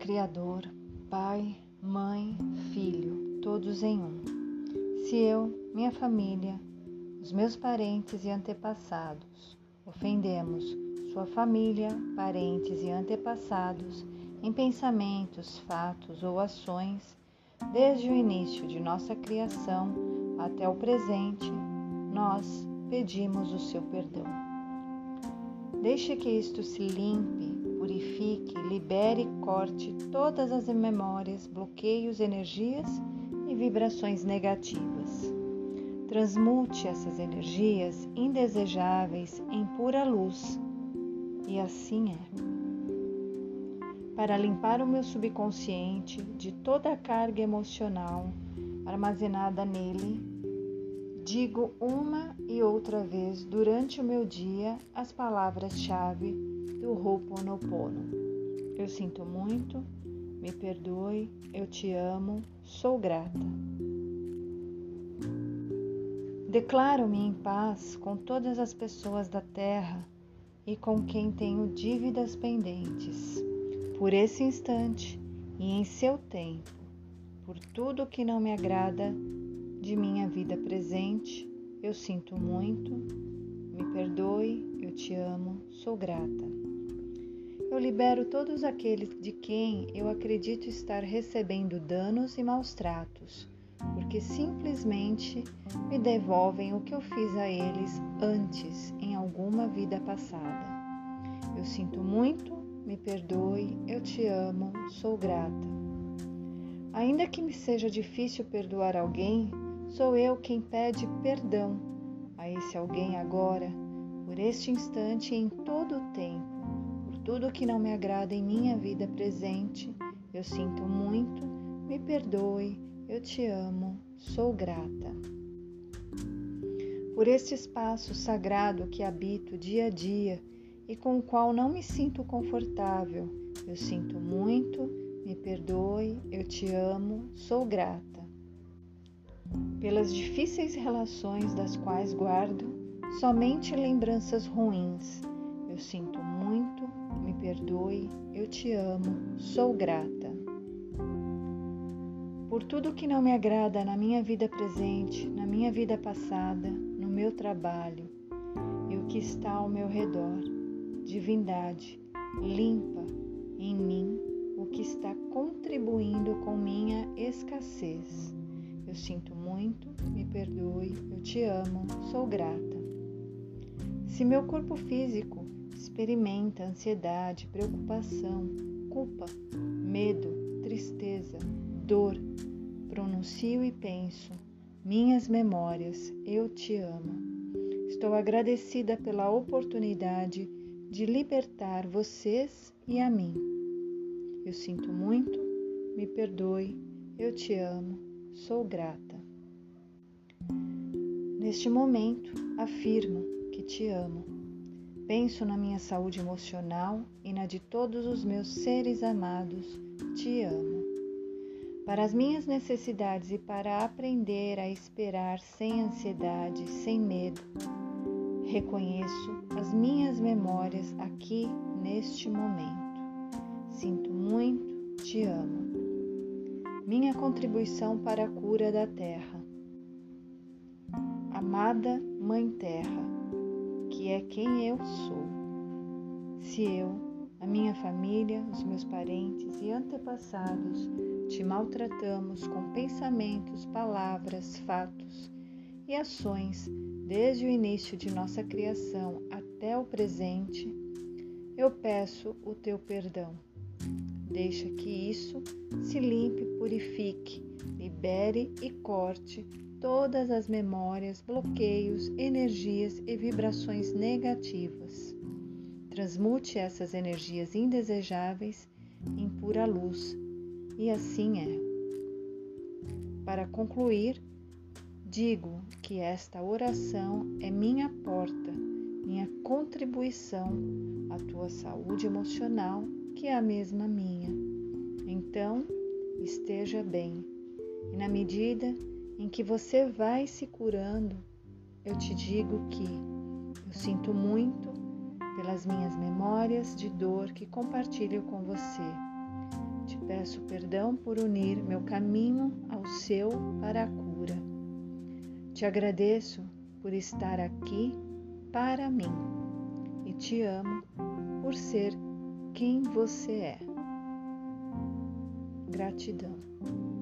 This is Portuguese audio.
Criador, Pai, Mãe, Filho, todos em um. Se eu, minha família, os meus parentes e antepassados ofendemos sua família, parentes e antepassados em pensamentos, fatos ou ações, desde o início de nossa criação até o presente, nós pedimos o seu perdão. Deixe que isto se limpe purifique, libere e corte todas as memórias, bloqueios, energias e vibrações negativas. Transmute essas energias indesejáveis em pura luz. E assim é. Para limpar o meu subconsciente de toda a carga emocional armazenada nele, digo uma e outra vez durante o meu dia as palavras-chave do Ho'oponopono. Eu sinto muito, me perdoe, eu te amo, sou grata. Declaro-me em paz com todas as pessoas da terra e com quem tenho dívidas pendentes. Por esse instante e em seu tempo, por tudo que não me agrada de minha vida presente, eu sinto muito, te amo, sou grata. Eu libero todos aqueles de quem eu acredito estar recebendo danos e maus tratos, porque simplesmente me devolvem o que eu fiz a eles antes em alguma vida passada. Eu sinto muito, me perdoe, eu te amo, sou grata. Ainda que me seja difícil perdoar alguém, sou eu quem pede perdão a esse alguém agora, por este instante e em todo o tempo tudo que não me agrada em minha vida presente, eu sinto muito, me perdoe, eu te amo, sou grata. Por este espaço sagrado que habito dia a dia e com o qual não me sinto confortável, eu sinto muito, me perdoe, eu te amo, sou grata. Pelas difíceis relações das quais guardo somente lembranças ruins, eu sinto muito, me perdoe, eu te amo, sou grata. Por tudo que não me agrada na minha vida presente, na minha vida passada, no meu trabalho e o que está ao meu redor, divindade, limpa em mim o que está contribuindo com minha escassez. Eu sinto muito, me perdoe, eu te amo, sou grata. Se meu corpo físico experimenta ansiedade, preocupação, culpa, medo, tristeza, dor. Pronuncio e penso: minhas memórias, eu te amo. Estou agradecida pela oportunidade de libertar vocês e a mim. Eu sinto muito, me perdoe, eu te amo, sou grata. Neste momento, afirmo que te amo Penso na minha saúde emocional e na de todos os meus seres amados. Te amo. Para as minhas necessidades e para aprender a esperar sem ansiedade, sem medo, reconheço as minhas memórias aqui neste momento. Sinto muito, te amo. Minha contribuição para a cura da Terra. Amada Mãe Terra, que é quem eu sou. Se eu, a minha família, os meus parentes e antepassados te maltratamos com pensamentos, palavras, fatos e ações desde o início de nossa criação até o presente, eu peço o teu perdão. Deixa que isso se limpe, purifique, libere e corte todas as memórias, bloqueios, energias e vibrações negativas. Transmute essas energias indesejáveis em pura luz, e assim é. Para concluir, digo que esta oração é minha porta, minha contribuição à tua saúde emocional, que é a mesma minha. Então, esteja bem. E na medida em que você vai se curando, eu te digo que eu sinto muito pelas minhas memórias de dor que compartilho com você. Te peço perdão por unir meu caminho ao seu para a cura. Te agradeço por estar aqui para mim e te amo por ser quem você é. Gratidão.